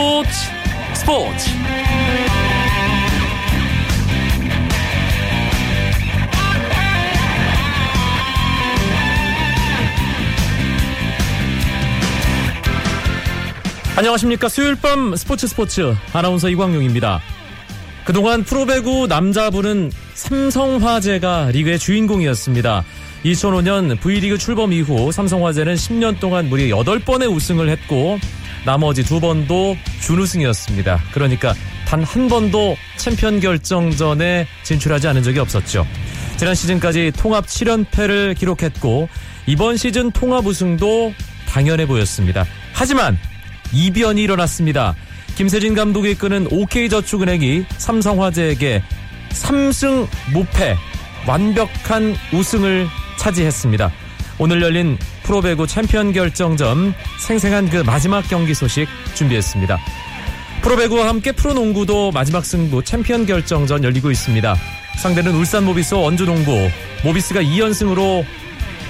스포츠 스포츠 안녕하십니까 수요일 밤 스포츠 스포츠 아나운서 이광용입니다. 그동안 프로배구 남자부는 삼성화재가 리그의 주인공이었습니다. 2005년 V리그 출범 이후 삼성화재는 10년 동안 무려 8번의 우승을 했고 나머지 두 번도 준우승이었습니다. 그러니까 단 한 번도 챔피언 결정전에 진출하지 않은 적이 없었죠. 지난 시즌까지 통합 7연패를 기록했고 이번 시즌 통합 우승도 당연해 보였습니다. 하지만 이변이 일어났습니다. 김세진 감독이 이끄는 OK저축은행이 삼성화재에게 3승 무패 완벽한 우승을 차지했습니다. 오늘 열린 프로배구 챔피언 결정전 생생한 그 마지막 경기 소식 준비했습니다. 프로배구와 함께 프로농구도 마지막 승부 챔피언 결정전 열리고 있습니다. 상대는 울산 모비스 원주동부 모비스가 2연승으로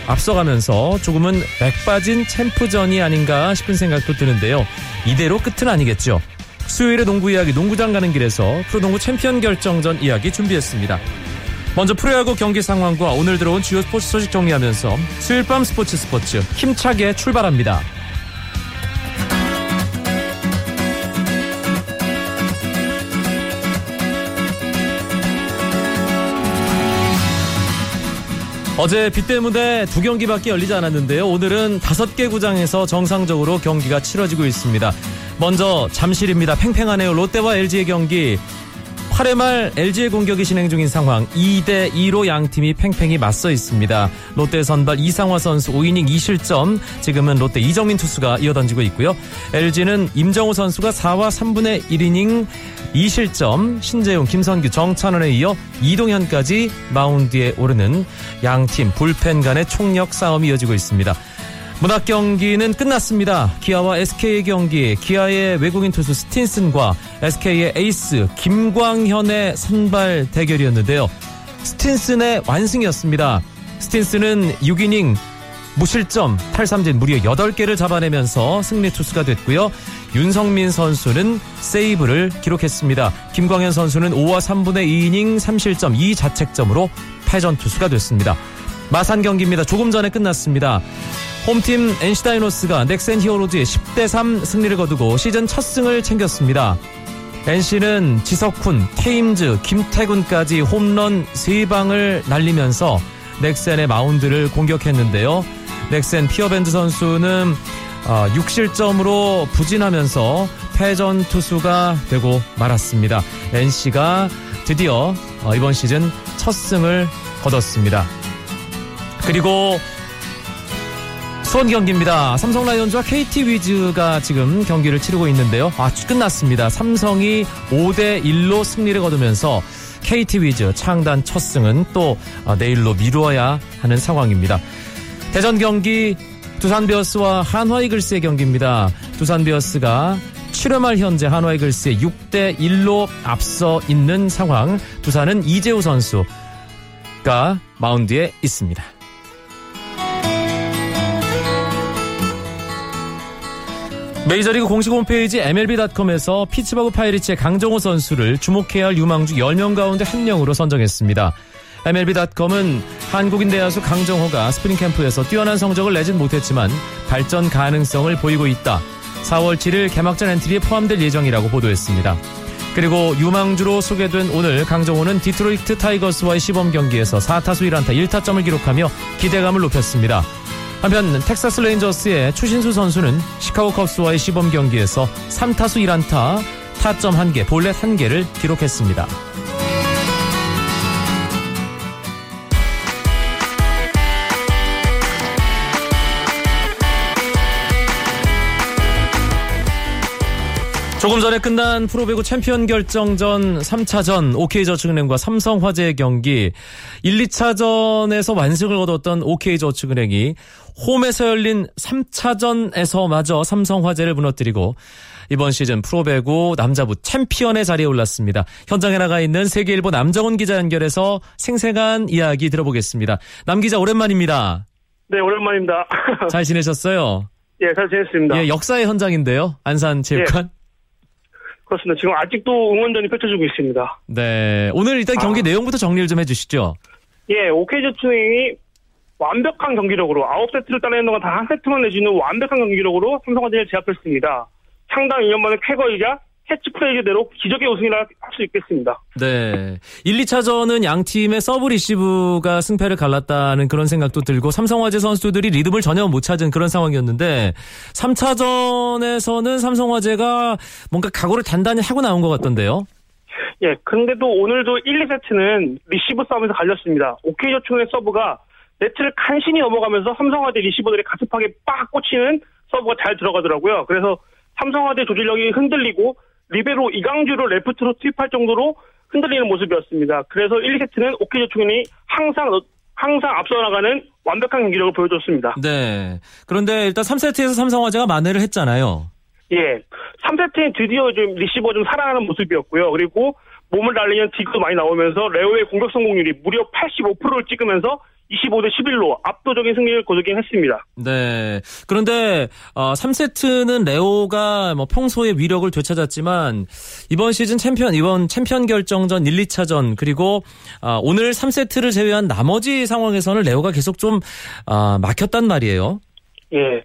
앞서가면서 조금은 맥빠진 챔프전이 아닌가 싶은 생각도 드는데요. 이대로 끝은 아니겠죠. 수요일의 농구 이야기 농구장 가는 길에서 프로농구 챔피언 결정전 이야기 준비했습니다. 먼저 프로야구 경기 상황과 오늘 들어온 주요 스포츠 소식 정리하면서 수요일 밤 스포츠 스포츠 힘차게 출발합니다. 어제 비 때문에 두 경기밖에 열리지 않았는데요. 오늘은 다섯 개 구장에서 정상적으로 경기가 치러지고 있습니다. 먼저 잠실입니다. 팽팽하네요. 롯데와 LG의 경기. 8회 말 LG의 공격이 진행 중인 상황 2대 2로 양 팀이 팽팽히 맞서 있습니다. 롯데 선발 이상화 선수 5이닝 2실점 지금은 롯데 이정민 투수가 이어던지고 있고요. LG는 임정우 선수가 4와 3분의 1이닝 2실점 신재용, 김선규, 정찬원에 이어 이동현까지 마운드에 오르는 양팀 불펜 간의 총력 싸움이 이어지고 있습니다. 문학 경기는 끝났습니다. 기아와 SK의 경기, 기아의 외국인 투수 스틴슨과 SK의 에이스 김광현의 선발 대결이었는데요. 스틴슨의 완승이었습니다. 스틴슨은 6이닝 무실점 8삼진 무려 8개를 잡아내면서 승리 투수가 됐고요. 윤석민 선수는 세이브를 기록했습니다. 김광현 선수는 5와 3분의 2이닝 3실점 2자책점으로 패전 투수가 됐습니다. 마산 경기입니다. 조금 전에 끝났습니다. 홈팀 NC다이노스가 넥센 히어로즈에 10대3 승리를 거두고 시즌 첫 승을 챙겼습니다. NC는 지석훈, 테임즈, 김태군까지 홈런 3방을 날리면서 넥센의 마운드를 공격했는데요. 넥센 피어밴드 선수는 6실점으로 부진하면서 패전 투수가 되고 말았습니다. NC가 드디어 이번 시즌 첫 승을 거뒀습니다. 그리고 수원 경기입니다. 삼성 라이온즈와 KT 위즈가 지금 경기를 치르고 있는데요. 아, 끝났습니다. 삼성이 5대 1로 승리를 거두면서 KT 위즈 창단 첫 승은 또 내일로 미루어야 하는 상황입니다. 대전 경기 두산 베어스와 한화 이글스의 경기입니다. 두산 베어스가 7회 말 현재 한화 이글스의 6대 1로 앞서 있는 상황. 두산은 이재우 선수가 마운드에 있습니다. 메이저리그 공식 홈페이지 MLB.com에서 피츠버그 파이리츠의 강정호 선수를 주목해야 할 유망주 10명 가운데 한 명으로 선정했습니다. MLB.com은 한국인 내야수 강정호가 스프링 캠프에서 뛰어난 성적을 내진 못했지만 발전 가능성을 보이고 있다. 4월 7일 개막전 엔트리에 포함될 예정이라고 보도했습니다. 그리고 유망주로 소개된 오늘 강정호는 디트로이트 타이거스와의 시범 경기에서 4타수 1안타 1타점을 기록하며 기대감을 높였습니다. 한편 텍사스 레인저스의 추신수 선수는 시카고 컵스와의 시범 경기에서 3타수 1안타, 타점 1개, 볼넷 1개를 기록했습니다. 조금 전에 끝난 프로배구 챔피언 결정전 3차전 OK저축은행과 삼성화재의 경기 1, 2차전에서 완승을 거뒀던 OK저축은행이 홈에서 열린 3차전에서 마저 삼성화재를 무너뜨리고 이번 시즌 프로배구 남자부 챔피언의 자리에 올랐습니다. 현장에 나가 있는 세계일보 남정훈 기자 연결해서 생생한 이야기 들어보겠습니다. 남 기자 오랜만입니다. 네, 오랜만입니다. 잘 지내셨어요? 예, 잘 지냈습니다. 예, 역사의 현장인데요. 안산 체육관. 예. 그렇습니다. 지금 아직도 응원전이 펼쳐지고 있습니다. 네. 오늘 일단 경기 아. 내용부터 정리를 좀 해주시죠. 예, OK저축은행이 완벽한 경기력으로 9세트를 따내는 동안 단 한 세트만 내주는 완벽한 경기력으로 삼성화재를 제압했습니다. 창단 2년 만에 쾌거이자 캐치프레이즈대로 기적의 우승이라 할 수 있겠습니다. 네. 1, 2차전은 양 팀의 서브 리시브가 승패를 갈랐다는 그런 생각도 들고 삼성화재 선수들이 리듬을 전혀 못 찾은 그런 상황이었는데 3차전에서는 삼성화재가 뭔가 각오를 단단히 하고 나온 것 같던데요. 예, 근데도 오늘도 1, 2세트는 리시브 싸움에서 갈렸습니다. OK저축은행 서브가 네트를 간신히 넘어가면서 삼성화재 리시버들이 가슴팍에 빡 꽂히는 서브가 잘 들어가더라고요. 그래서 삼성화재 조직력이 흔들리고 리베로 이강주를 레프트로 투입할 정도로 흔들리는 모습이었습니다. 그래서 1, 2세트는 OK저축은행이 항상 항상 앞서 나가는 완벽한 경기력을 보여줬습니다. 네. 그런데 일단 3세트에서 삼성화재가 만회를 했잖아요. 예. 3세트에 드디어 좀 리시버 좀 살아나는 모습이었고요. 그리고 몸을 날리는 디그도 많이 나오면서 레오의 공격 성공률이 무려 85%를 찍으면서 25대 11로 압도적인 승리를 거두긴 했습니다. 네. 그런데 어, 3세트는 레오가 뭐 평소의 위력을 되찾았지만 이번 시즌 챔피언 이번 챔피언 결정전 1, 2차전 그리고 어, 오늘 3세트를 제외한 나머지 상황에서는 레오가 계속 좀 어, 막혔단 말이에요. 예.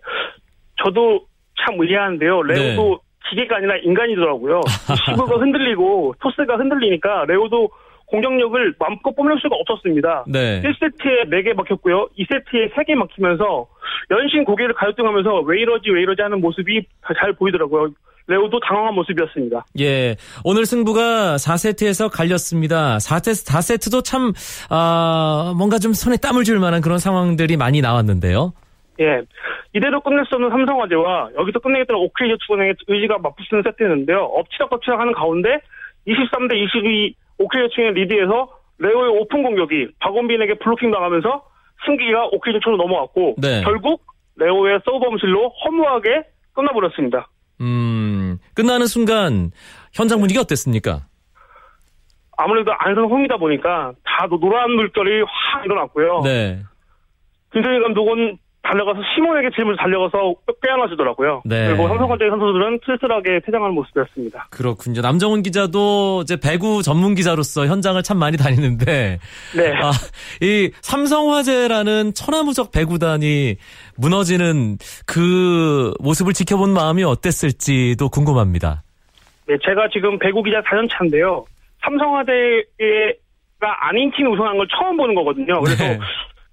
저도 참 의아한데요. 레오도 기계가 아니라 인간이더라고요. 시브가 흔들리고 토스가 흔들리니까 레오도 공격력을 마음껏 뽐낼 수가 없었습니다. 네. 1세트에 4개 막혔고요. 2세트에 3개 막히면서 연신 고개를 가요등하면서 왜 이러지 왜 이러지 하는 모습이 잘 보이더라고요. 레오도 당황한 모습이었습니다. 예. 오늘 승부가 4세트에서 갈렸습니다. 4세트, 4세트도 참, 아, 뭔가 좀 손에 땀을 줄 만한 그런 상황들이 많이 나왔는데요. 예. 이대로 끝낼 수 없는 삼성화재와 여기서 끝내겠다는 오케이저축은행의 의지가 맞붙는 세트였는데요. 엎치락뒤치락 하는 가운데 23대 22 오케이저축은행 리드에서 레오의 오픈 공격이 박원빈에게 블로킹 당하면서 승기가 오케이저축으로 넘어갔고 네. 결국 레오의 서브 범실로 허무하게 끝나버렸습니다. 음, 끝나는 순간 현장 분위기 어땠습니까? 아무래도 안성 홈이다 보니까 다 노란 물결이 확 일어났고요. 네. 김선희 감독은 달려가서 시몬에게 질문을 달려가서 빼앗아주더라고요. 네. 그리고 삼성화재 선수들은 쓸쓸하게 퇴장하는 모습이었습니다. 그렇군요. 남정훈 기자도 이제 배구 전문 기자로서 현장을 참 많이 다니는데, 네. 아, 이 삼성화재라는 천하무적 배구단이 무너지는 그 모습을 지켜본 마음이 어땠을지도 궁금합니다. 네, 제가 지금 배구 기자 4년 차인데요. 삼성화재가 아닌 팀이 우승한 걸 처음 보는 거거든요. 그래서 네.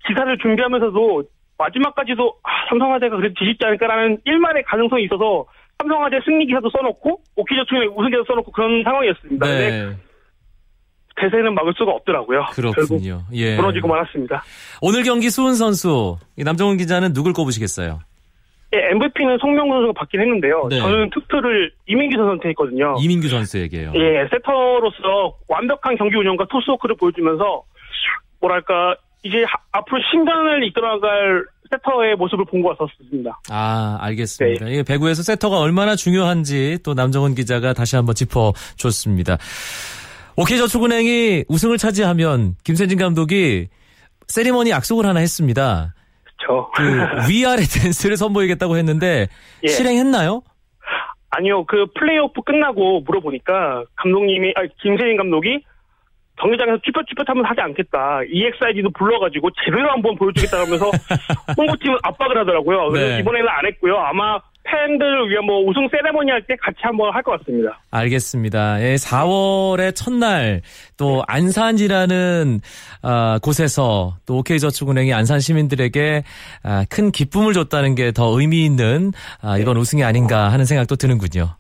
기사를 준비하면서도 마지막까지도 아, 삼성화재가 그래도 뒤집지 않을까라는 일말의 가능성이 있어서 삼성화재 승리 기사도 써놓고 오키저축의 우승 기사도 써놓고 그런 상황이었습니다. 네. 대세는 막을 수가 없더라고요. 그렇군요. 예. 무너지고 말았습니다. 오늘 경기 수훈 선수, 이 남정훈 기자는 누굴 꼽으시겠어요? 예, MVP는 송명구 선수가 받긴 했는데요. 네. 저는 투표를 이민규 선수한테 했거든요. 이민규 선수에게요. 예, 세터로서 완벽한 경기 운영과 토스워크를 보여주면서 뭐랄까 이제 하- 앞으로 신간을 이끌어갈 세터의 모습을 본 것 같았습니다. 아, 알겠습니다. 이 배구에서 세터가 얼마나 중요한지 또 남정훈 기자가 다시 한번 짚어줬습니다. 오케이저축은행이 우승을 차지하면 김세진 감독이 세리머니 약속을 하나 했습니다. 그렇죠. 그 위아래 댄스를 선보이겠다고 했는데 예. 실행했나요? 아니요, 그 플레이오프 끝나고 물어보니까 감독님이, 아 김세진 감독이 경기장에서 쭈뼛쭈뼛하면 하지 않겠다. EXID도 불러가지고 제대로 한번 보여주겠다 하면서 홍보팀은 압박을 하더라고요. 그래서 네. 이번에는 안 했고요. 아마 팬들을 위한 뭐 우승 세레머니 할 때 같이 한번 할 것 같습니다. 알겠습니다. 예, 4월의 첫날 또 안산이라는 아, 곳에서 또 OK저축은행이 안산 시민들에게 아, 큰 기쁨을 줬다는 게 더 의미 있는 아, 이번 우승이 아닌가 하는 생각도 드는군요.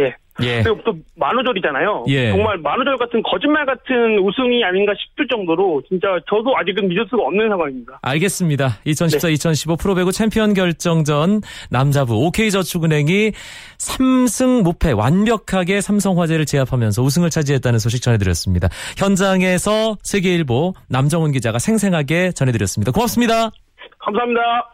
예. 예. 그리고 또 만우절이잖아요. 예. 정말 만우절 같은 거짓말 같은 우승이 아닌가 싶을 정도로 진짜 저도 아직은 믿을 수가 없는 상황입니다. 알겠습니다. 2014-2015 프로배구 챔피언 결정전 남자부 OK저축은행이 3승 무패 완벽하게 삼성화재를 제압하면서 우승을 차지했다는 소식 전해드렸습니다. 현장에서 세계일보 남정훈 기자가 생생하게 전해드렸습니다. 고맙습니다. 감사합니다.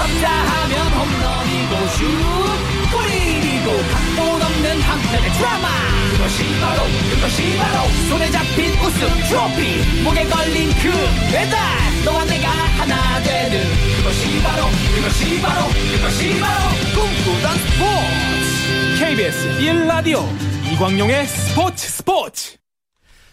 쳤다 하면 홈런이고 슛 골이고 각본 없는 한편의 드라마. 그것이 바로 그것이 바로 손에 잡힌 우승 트로피. 목에 걸린 그 배달 너와 내가 하나 되는 그것이 바로 그것이 바로 그것이 바로 꿈꾸던 스포츠. KBS 1라디오 이광용의 스포츠 스포츠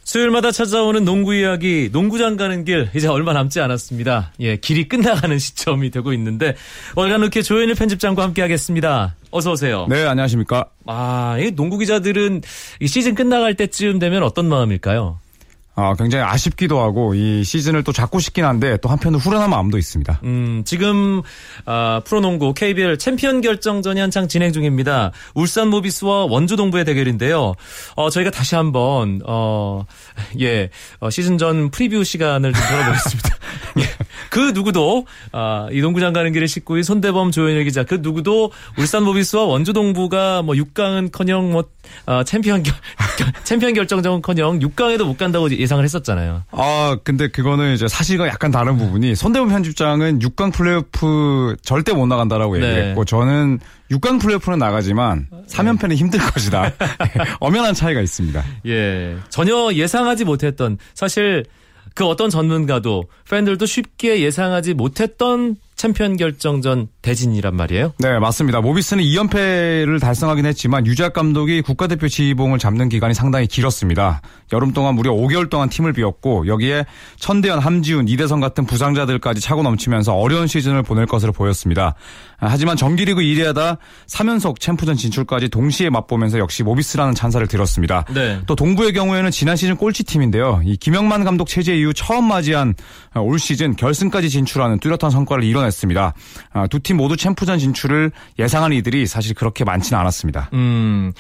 수요일마다 찾아오는 농구 이야기, 농구장 가는 길, 이제 얼마 남지 않았습니다. 예, 길이 끝나가는 시점이 되고 있는데, 월간 루키 조현일 편집장과 함께 하겠습니다. 어서 오세요. 네, 안녕하십니까. 아, 이 농구 기자들은 이 시즌 끝나갈 때쯤 되면 어떤 마음일까요? 아, 굉장히 아쉽기도 하고 이 시즌을 또 잡고 싶긴 한데 또 한편으로 후련한 마음도 있습니다. 음, 지금 아, 프로농구 KBL 챔피언 결정전이 한창 진행 중입니다. 울산 모비스와 원주 동부의 대결인데요. 어, 저희가 다시 한번 어, 예, 어, 시즌 전 프리뷰 시간을 좀 돌아보겠습니다. 예, 그 누구도 아, 이 농구장 가는 길에 19위 손대범 조현일 기자 그 누구도 울산 모비스와 원주 동부가 뭐 6강은커녕 뭐 어, 챔피언 결 챔피언 결정전은커녕 6강에도 못 간다고 예상을 했었잖아요. 아, 근데 그거는 이제 사실과 약간 다른 부분이 손대범 편집장은 6강 플레이오프 절대 못 나간다라고 네. 얘기했고 저는 6강 플레이오프는 나가지만 3연패는 힘들 것이다. 엄연한 차이가 있습니다. 예. 전혀 예상하지 못했던 사실 그 어떤 전문가도 팬들도 쉽게 예상하지 못했던 챔피언 결정전 대진이란 말이에요. 네, 맞습니다. 모비스는 2연패를 달성하긴 했지만 유작 감독이 국가대표 지휘봉을 잡는 기간이 상당히 길었습니다. 여름 동안 무려 5개월 동안 팀을 비웠고 여기에 천대현, 함지훈, 이대성 같은 부상자들까지 차고 넘치면서 어려운 시즌을 보낼 것으로 보였습니다. 하지만 정기리그 1위하다 3연속 챔프전 진출까지 동시에 맛보면서 역시 모비스라는 찬사를 들었습니다. 네. 또 동부의 경우에는 지난 시즌 꼴찌팀인데요. 이 김영만 감독 체제 이후 처음 맞이한 올 시즌 결승까지 진출하는 뚜렷한 성과를 이뤄냈습니다. 두 팀 모두 챔프전 진출을 예상한 이들이 사실 그렇게 많지는 않았습니다. 음.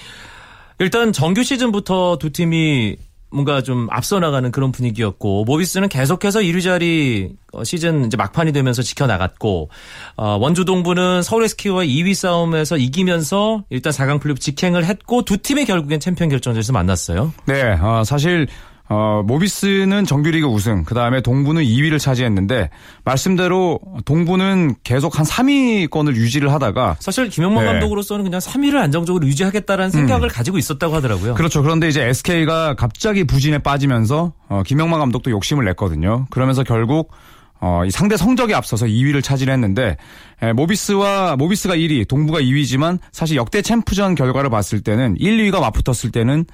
일단 정규 시즌부터 두 팀이 뭔가 좀 앞서 나가는 그런 분위기였고 모비스는 계속해서 1위 자리 어, 시즌 이제 막판이 되면서 지켜나갔고 어, 원주 동부는 서울 SK와 2위 싸움에서 이기면서 일단 4강 플레이오프 직행을 했고 두 팀이 결국엔 챔피언 결정전에서 만났어요. 네, 어, 사실 어, 모비스는 정규리그 우승, 그 다음에 동부는 2위를 차지했는데, 말씀대로 동부는 계속 한 3위권을 유지를 하다가, 사실 김영만 네. 감독으로서는 그냥 3위를 안정적으로 유지하겠다라는 생각을 가지고 있었다고 하더라고요. 그렇죠. 그런데 이제 SK가 갑자기 부진에 빠지면서, 어, 김영만 감독도 욕심을 냈거든요. 그러면서 결국, 어, 이 상대 성적에 앞서서 2위를 차지했는데, 에, 모비스와, 모비스가 1위, 동부가 2위지만, 사실 역대 챔프전 결과를 봤을 때는 1, 2위가 맞붙었을 때는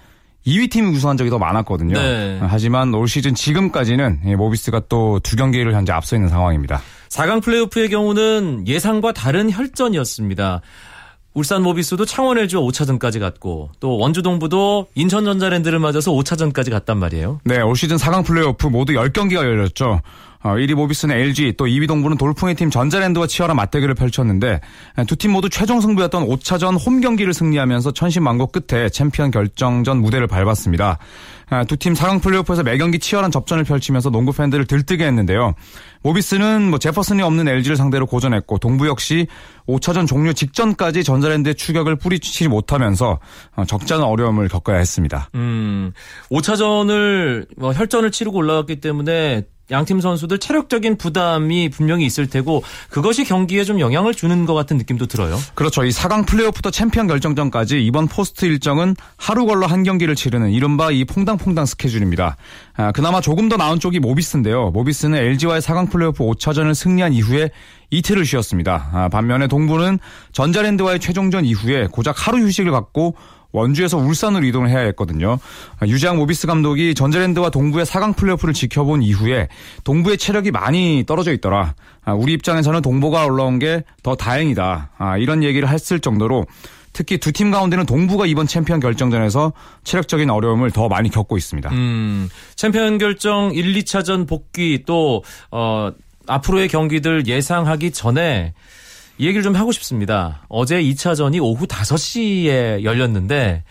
2위 팀이 우승한 적이 더 많았거든요. 네. 하지만 올 시즌 지금까지는 예, 모비스가 또 두 경기를 현재 앞서 있는 상황입니다. 4강 플레이오프의 경우는 예상과 다른 혈전이었습니다. 울산 모비스도 창원 LG와 5차전까지 갔고 또 원주 동부도 인천 전자랜드를 맞아서 5차전까지 갔단 말이에요. 네, 올 시즌 4강 플레이오프 모두 10경기가 열렸죠. 어, 1위 모비스는 LG, 또 2위 동부는 돌풍의 팀 전자랜드와 치열한 맞대결을 펼쳤는데 두 팀 모두 최종 승부였던 5차전 홈 경기를 승리하면서 천신만고 끝에 챔피언 결정전 무대를 밟았습니다. 두 팀 4강 플레이오프에서 매경기 치열한 접전을 펼치면서 농구 팬들을 들뜨게 했는데요. 모비스는 뭐 제퍼슨이 없는 LG를 상대로 고전했고 동부 역시 5차전 종료 직전까지 전자랜드의 추격을 뿌리치지 못하면서 어, 적잖은 어려움을 겪어야 했습니다. 음, 5차전을 뭐 혈전을 치르고 올라갔기 때문에 양팀 선수들 체력적인 부담이 분명히 있을 테고 그것이 경기에 좀 영향을 주는 것 같은 느낌도 들어요. 그렇죠. 이 4강 플레이오프부터 챔피언 결정전까지 이번 포스트 일정은 하루 걸러 한 경기를 치르는 이른바 이 퐁당퐁당 스케줄입니다. 아, 그나마 조금 더 나은 쪽이 모비스인데요. 모비스는 LG와의 4강 플레이오프 5차전을 승리한 이후에 이틀을 쉬었습니다. 아, 반면에 동부는 전자랜드와의 최종전 이후에 고작 하루 휴식을 갖고 원주에서 울산으로 이동을 해야 했거든요. 유재학 모비스 감독이 전자랜드와 동부의 4강 플레이오프를 지켜본 이후에 동부의 체력이 많이 떨어져 있더라. 아, 우리 입장에서는 동부가 올라온 게 더 다행이다. 아, 이런 얘기를 했을 정도로 특히 두 팀 가운데는 동부가 이번 챔피언 결정전에서 체력적인 어려움을 더 많이 겪고 있습니다. 음, 챔피언 결정 1, 2차전 복귀 또 어, 앞으로의 경기들 예상하기 전에 이 얘기를 좀 하고 싶습니다. 어제 2차전이 오후 5시에 열렸는데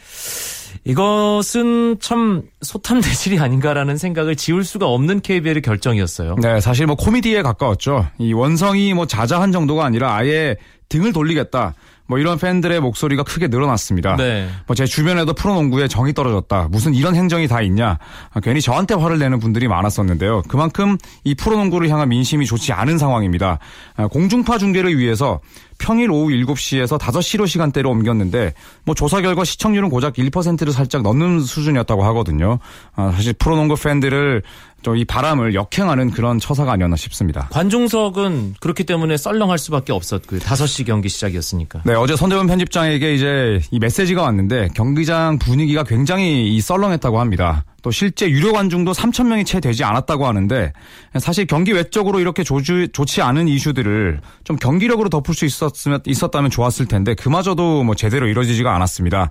이것은 참 소탐대질이 아닌가라는 생각을 지울 수가 없는 KBL의 결정이었어요. 네, 사실 뭐 코미디에 가까웠죠. 이 원성이 뭐 자자한 정도가 아니라 아예 등을 돌리겠다. 뭐 이런 팬들의 목소리가 크게 늘어났습니다. 네. 뭐 제 주변에도 프로농구에 정이 떨어졌다. 무슨 이런 행정이 다 있냐. 아, 괜히 저한테 화를 내는 분들이 많았었는데요. 그만큼 이 프로농구를 향한 민심이 좋지 않은 상황입니다. 아, 공중파 중계를 위해서 평일 오후 7시에서 5시로 시간대로 옮겼는데 뭐 조사 결과 시청률은 고작 1%를 살짝 넘는 수준이었다고 하거든요. 아, 사실 프로농구 팬들을 좀이 바람을 역행하는 그런 처사가 아니었나 싶습니다. 관중석은 그렇기 때문에 썰렁할 수밖에 없었 그 5시 경기 시작이었으니까. 네, 어제 선대원 편집장에게 이제 이 메시지가 왔는데 경기장 분위기가 굉장히 이 썰렁했다고 합니다. 또 실제 유료 관중도 3천 명이 채 되지 않았다고 하는데 사실 경기 외적으로 이렇게 조주, 좋지 않은 이슈들을 좀 경기력으로 덮을 수 있었으면 있었다면 좋았을 텐데 그마저도 뭐 제대로 이루어지지가 않았습니다.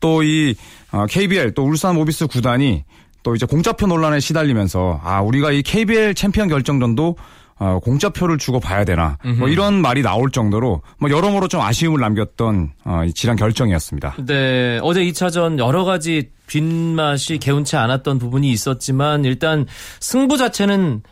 또 이 KBL 또 울산 모비스 구단이 또 이제 공짜표 논란에 시달리면서 아 우리가 이 KBL 챔피언 결정전도 어, 공짜표를 주고 봐야 되나? 뭐 이런 말이 나올 정도로 뭐 여러모로 좀 아쉬움을 남겼던 어, 이 지난 결정이었습니다. 네, 어제 2차전 여러 가지 뒷맛이 개운치 않았던 부분이 있었지만 일단 승부 자체는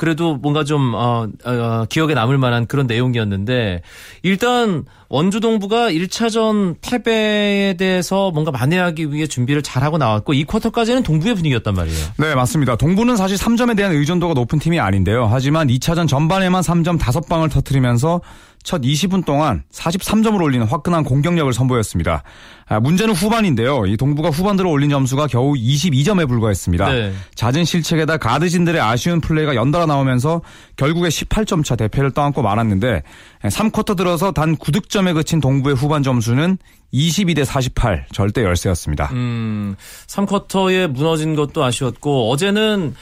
그래도 뭔가 좀 어, 어, 기억에 남을 만한 그런 내용이었는데 일단 원주 동부가 1차전 패배에 대해서 뭔가 만회하기 위해 준비를 잘하고 나왔고 이 쿼터까지는 동부의 분위기였단 말이에요. 네, 맞습니다. 동부는 사실 3점에 대한 의존도가 높은 팀이 아닌데요. 하지만 2차전 전반에만 3점 5방을 터뜨리면서 첫 20분 동안 43점을 올리는 화끈한 공격력을 선보였습니다. 아, 문제는 후반인데요. 이 동부가 후반 들어 올린 점수가 겨우 22점에 불과했습니다. 네. 잦은 실책에다 가드진들의 아쉬운 플레이가 연달아 나오면서 결국에 18점 차 대패를 떠안고 말았는데 3쿼터 들어서 단 9득점에 그친 동부의 후반 점수는 22대 48 절대 열세였습니다. 음, 3쿼터에 무너진 것도 아쉬웠고 어제는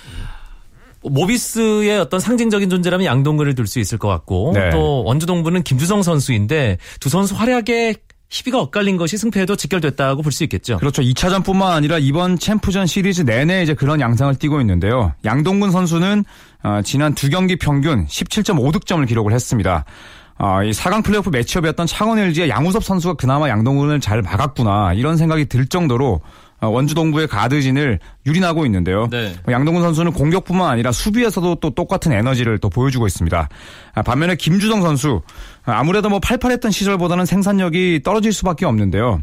모비스의 어떤 상징적인 존재라면 양동근을 들 수 있을 것 같고 네. 또 원주 동부는 김주성 선수인데 두 선수 활약에 희비가 엇갈린 것이 승패에도 직결됐다고 볼 수 있겠죠. 그렇죠. 2차전뿐만 아니라 이번 챔프전 시리즈 내내 이제 그런 양상을 띠고 있는데요. 양동근 선수는 어, 지난 두 경기 평균 17.5득점을 기록을 했습니다. 어, 이 4강 플레이오프 매치업이었던 창원 LG의 양우섭 선수가 그나마 양동근을 잘 막았구나 이런 생각이 들 정도로 어, 원주 동부의 가드진을 유린하고 있는데요. 네. 뭐 양동근 선수는 공격뿐만 아니라 수비에서도 또 똑같은 에너지를 또 보여주고 있습니다. 아, 반면에 김주성 선수 아, 아무래도 뭐 팔팔했던 시절보다는 생산력이 떨어질 수밖에 없는데요.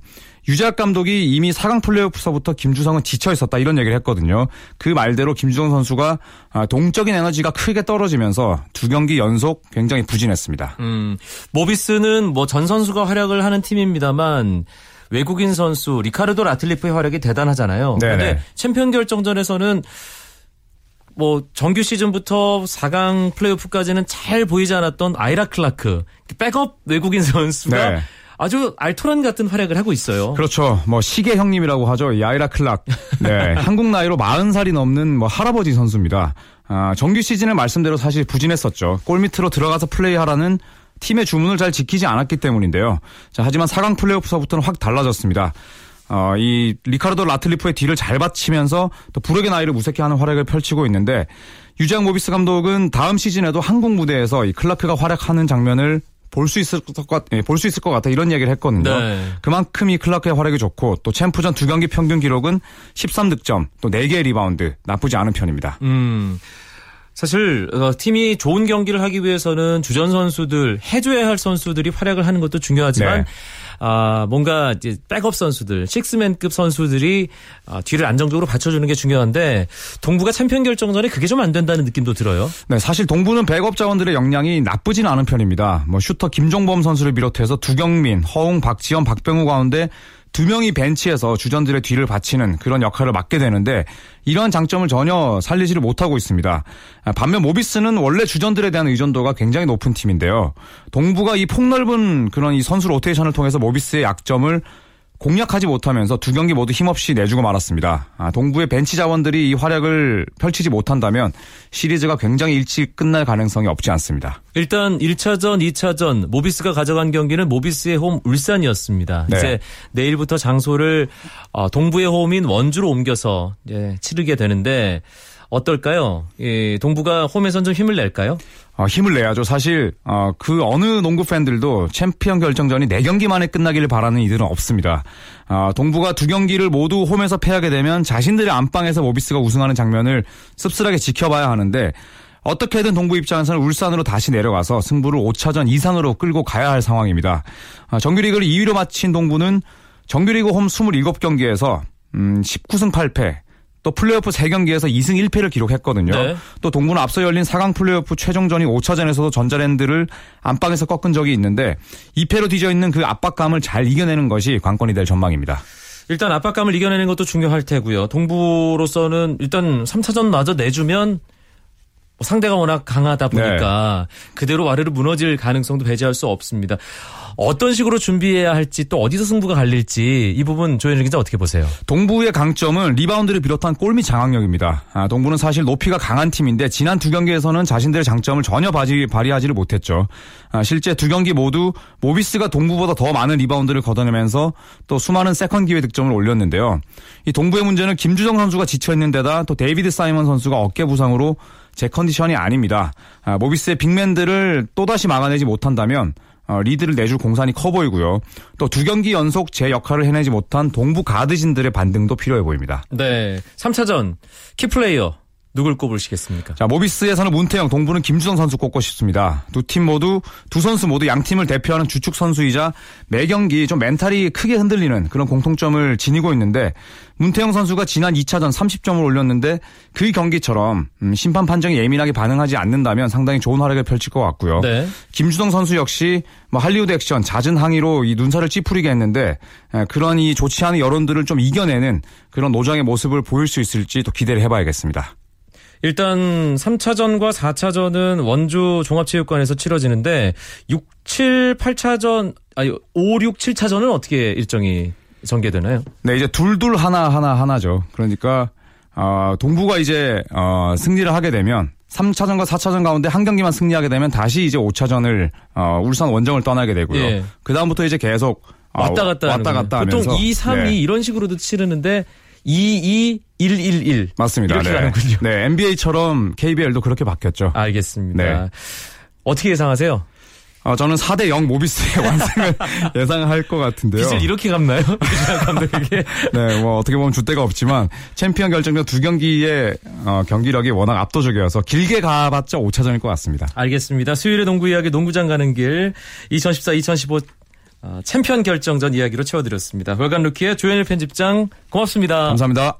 유재학 감독이 이미 4강 플레이오프서부터 김주성은 지쳐 있었다 이런 얘기를 했거든요. 그 말대로 김주성 선수가 아, 동적인 에너지가 크게 떨어지면서 두 경기 연속 굉장히 부진했습니다. 음, 모비스는 뭐 전 선수가 활약을 하는 팀입니다만 외국인 선수 리카르도 라틀리프의 활약이 대단하잖아요. 네네. 그런데 챔피언 결정전에서는 뭐 정규 시즌부터 4강 플레이오프까지는 잘 보이지 않았던 아이라 클라크 백업 외국인 선수가 네. 아주 알토란 같은 활약을 하고 있어요. 그렇죠. 뭐 시계 형님이라고 하죠. 이 아이라 클라크. 네. 한국 나이로 40살이 넘는 뭐 할아버지 선수입니다. 아, 정규 시즌의 말씀대로 사실 부진했었죠. 골 밑으로 들어가서 플레이하라는 팀의 주문을 잘 지키지 않았기 때문인데요. 자, 하지만 4강 플레이오프서부터는 확 달라졌습니다. 어, 이 리카르도 라틀리프의 뒤를 잘 받치면서 또 불혹의 나이를 무색케 하는 활약을 펼치고 있는데 유재학 모비스 감독은 다음 시즌에도 한국 무대에서 이 클라크가 활약하는 장면을 볼 수 있을 것 같, 예, 볼수 있을 것 같아 이런 얘기를 했거든요. 네. 그만큼 이 클라크의 활약이 좋고 또 챔프전 두 경기 평균 기록은 13득점 또 4개의 리바운드 나쁘지 않은 편입니다. 음. 사실 어, 팀이 좋은 경기를 하기 위해서는 주전 선수들 해줘야 할 선수들이 활약을 하는 것도 중요하지만 네. 아 뭔가 이제 백업 선수들 식스맨급 선수들이 아, 뒤를 안정적으로 받쳐주는 게 중요한데 동부가 챔피언 결정전에 그게 좀 안 된다는 느낌도 들어요. 네, 사실 동부는 백업 자원들의 역량이 나쁘진 않은 편입니다. 뭐 슈터 김종범 선수를 비롯해서 두경민, 허웅, 박지현, 박병우 가운데 두 명이 벤치에서 주전들의 뒤를 받치는 그런 역할을 맡게 되는데 이러한 장점을 전혀 살리지를 못하고 있습니다. 아, 반면 모비스는 원래 주전들에 대한 의존도가 굉장히 높은 팀인데요. 동부가 이 폭넓은 그런 이 선수 로테이션을 통해서 모비스의 약점을 공략하지 못하면서 두 경기 모두 힘없이 내주고 말았습니다. 아, 동부의 벤치 자원들이 이 활약을 펼치지 못한다면 시리즈가 굉장히 일찍 끝날 가능성이 없지 않습니다. 일단 1차전, 2차전 모비스가 가져간 경기는 모비스의 홈 울산이었습니다. 네. 이제 내일부터 장소를 어, 동부의 홈인 원주로 옮겨서 치르게 되는데 어떨까요? 예, 동부가 홈에선 좀 힘을 낼까요? 어, 힘을 내야죠. 사실 어, 그 어느 농구 팬들도 챔피언 결정전이 4경기 만에 끝나기를 바라는 이들은 없습니다. 어, 동부가 두 경기를 모두 홈에서 패하게 되면 자신들의 안방에서 모비스가 우승하는 장면을 씁쓸하게 지켜봐야 하는데 어떻게든 동부 입장에서는 울산으로 다시 내려가서 승부를 5차전 이상으로 끌고 가야 할 상황입니다. 아, 정규리그를 2위로 마친 동부는 정규리그 홈 27경기에서 음, 19승 8패 또 플레이오프 3경기에서 2승 1패를 기록했거든요. 네. 또 동부는 앞서 열린 4강 플레이오프 최종전인 5차전에서도 전자랜드를 안방에서 꺾은 적이 있는데 2패로 뒤져 있는 그 압박감을 잘 이겨내는 것이 관건이 될 전망입니다. 일단 압박감을 이겨내는 것도 중요할 테고요. 동부로서는 일단 3차전 마저 내주면 뭐 상대가 워낙 강하다 보니까 그대로 와르르 무너질 가능성도 배제할 수 없습니다. 어떤 식으로 준비해야 할지 또 어디서 승부가 갈릴지 이 부분 조현일 기자 어떻게 보세요? 동부의 강점은 리바운드를 비롯한 골밑 장악력입니다. 아, 동부는 사실 높이가 강한 팀인데 지난 두 경기에서는 자신들의 장점을 전혀 발휘, 발휘하지를 못했죠. 아, 실제 두 경기 모두 모비스가 동부보다 더 많은 리바운드를 걷어내면서 또 수많은 second 기회 득점을 올렸는데요. 이 동부의 문제는 김주성 선수가 지쳐있는 데다 또 데이비드 사이먼 선수가 어깨 부상으로 제 컨디션이 아닙니다. 아, 모비스의 빅맨들을 또다시 막아내지 못한다면 어, 리드를 내줄 공산이 커 보이고요. 또 두 경기 연속 제 역할을 해내지 못한 동부 가드진들의 반등도 필요해 보입니다. 네. 3차전 키플레이어 누굴 꼽으시겠습니까? 자, 모비스에서는 문태영, 동부는 김주성 선수 꼽고 싶습니다. 두 팀 모두, 두 선수 모두 양 팀을 대표하는 주축 선수이자 매 경기 좀 멘탈이 크게 흔들리는 그런 공통점을 지니고 있는데, 문태영 선수가 지난 2차전 30점을 올렸는데, 그 경기처럼 음, 심판 판정에 예민하게 반응하지 않는다면 상당히 좋은 활약을 펼칠 것 같고요. 네. 김주성 선수 역시 뭐 할리우드 액션 잦은 항의로 이 눈살을 찌푸리게 했는데 에, 그런 이 좋지 않은 여론들을 좀 이겨내는 그런 노장의 모습을 보일 수 있을지 또 기대를 해봐야겠습니다. 일단 3차전과 4차전은 원주 종합체육관에서 치러지는데 6, 7, 8차전 아니 5, 6, 7차전은 어떻게 일정이 전개되나요? 네, 이제 둘둘 하나 하나 하나죠. 그러니까 어, 동부가 이제 어, 승리를 하게 되면 3차전과 4차전 가운데 한 경기만 승리하게 되면 다시 이제 5차전을 어, 울산 원정을 떠나게 되고요. 예. 그 다음부터 이제 계속 어, 왔다 갔다 왔다 하는군요. 갔다 보통 하면서 2, 3, 네. 2 이런 식으로도 치르는데 2, 2, 1, 1, 1 맞습니다. 이렇게 네. 가는군요. 네, NBA처럼 KBL도 그렇게 바뀌었죠. 알겠습니다. 네. 어떻게 예상하세요? 어, 저는 4대 0 모비스의 완승을 예상할 것 같은데요. 빚을 이렇게 갚나요? 감독에게. 네, 뭐 어떻게 보면 줏대가 없지만 챔피언 결정전 두 경기의 어, 경기력이 워낙 압도적이어서 길게 가봤자 5차전일 것 같습니다. 알겠습니다. 수요일에 농구 이야기 농구장 가는 길 2014-2015 어, 챔피언 결정전 이야기로 채워드렸습니다. 월간 루키의 조현일 편집장 고맙습니다. 감사합니다.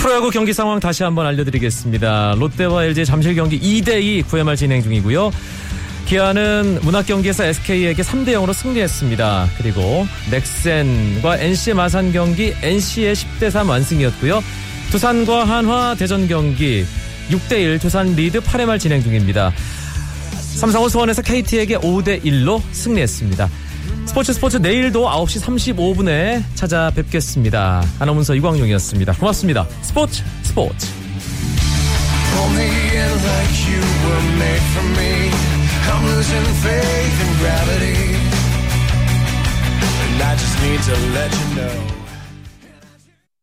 프로야구 경기 상황 다시 한번 알려드리겠습니다. 롯데와 LG 잠실 경기 2대2 9회말 진행 중이고요. 기아는 문학 경기에서 SK에게 3대 0으로 승리했습니다. 그리고 넥센과 NC 마산 경기 NC의 10대 3 완승이었고요. 두산과 한화 대전 경기 6대 1 두산 리드 8회 말 진행 중입니다. 삼성은 수원에서 KT에게 5대 1로 승리했습니다. 스포츠 스포츠 내일도 9시 35분에 찾아뵙겠습니다. 아나운서 이광용이었습니다. 고맙습니다. 스포츠 스포츠. I just need to let you know.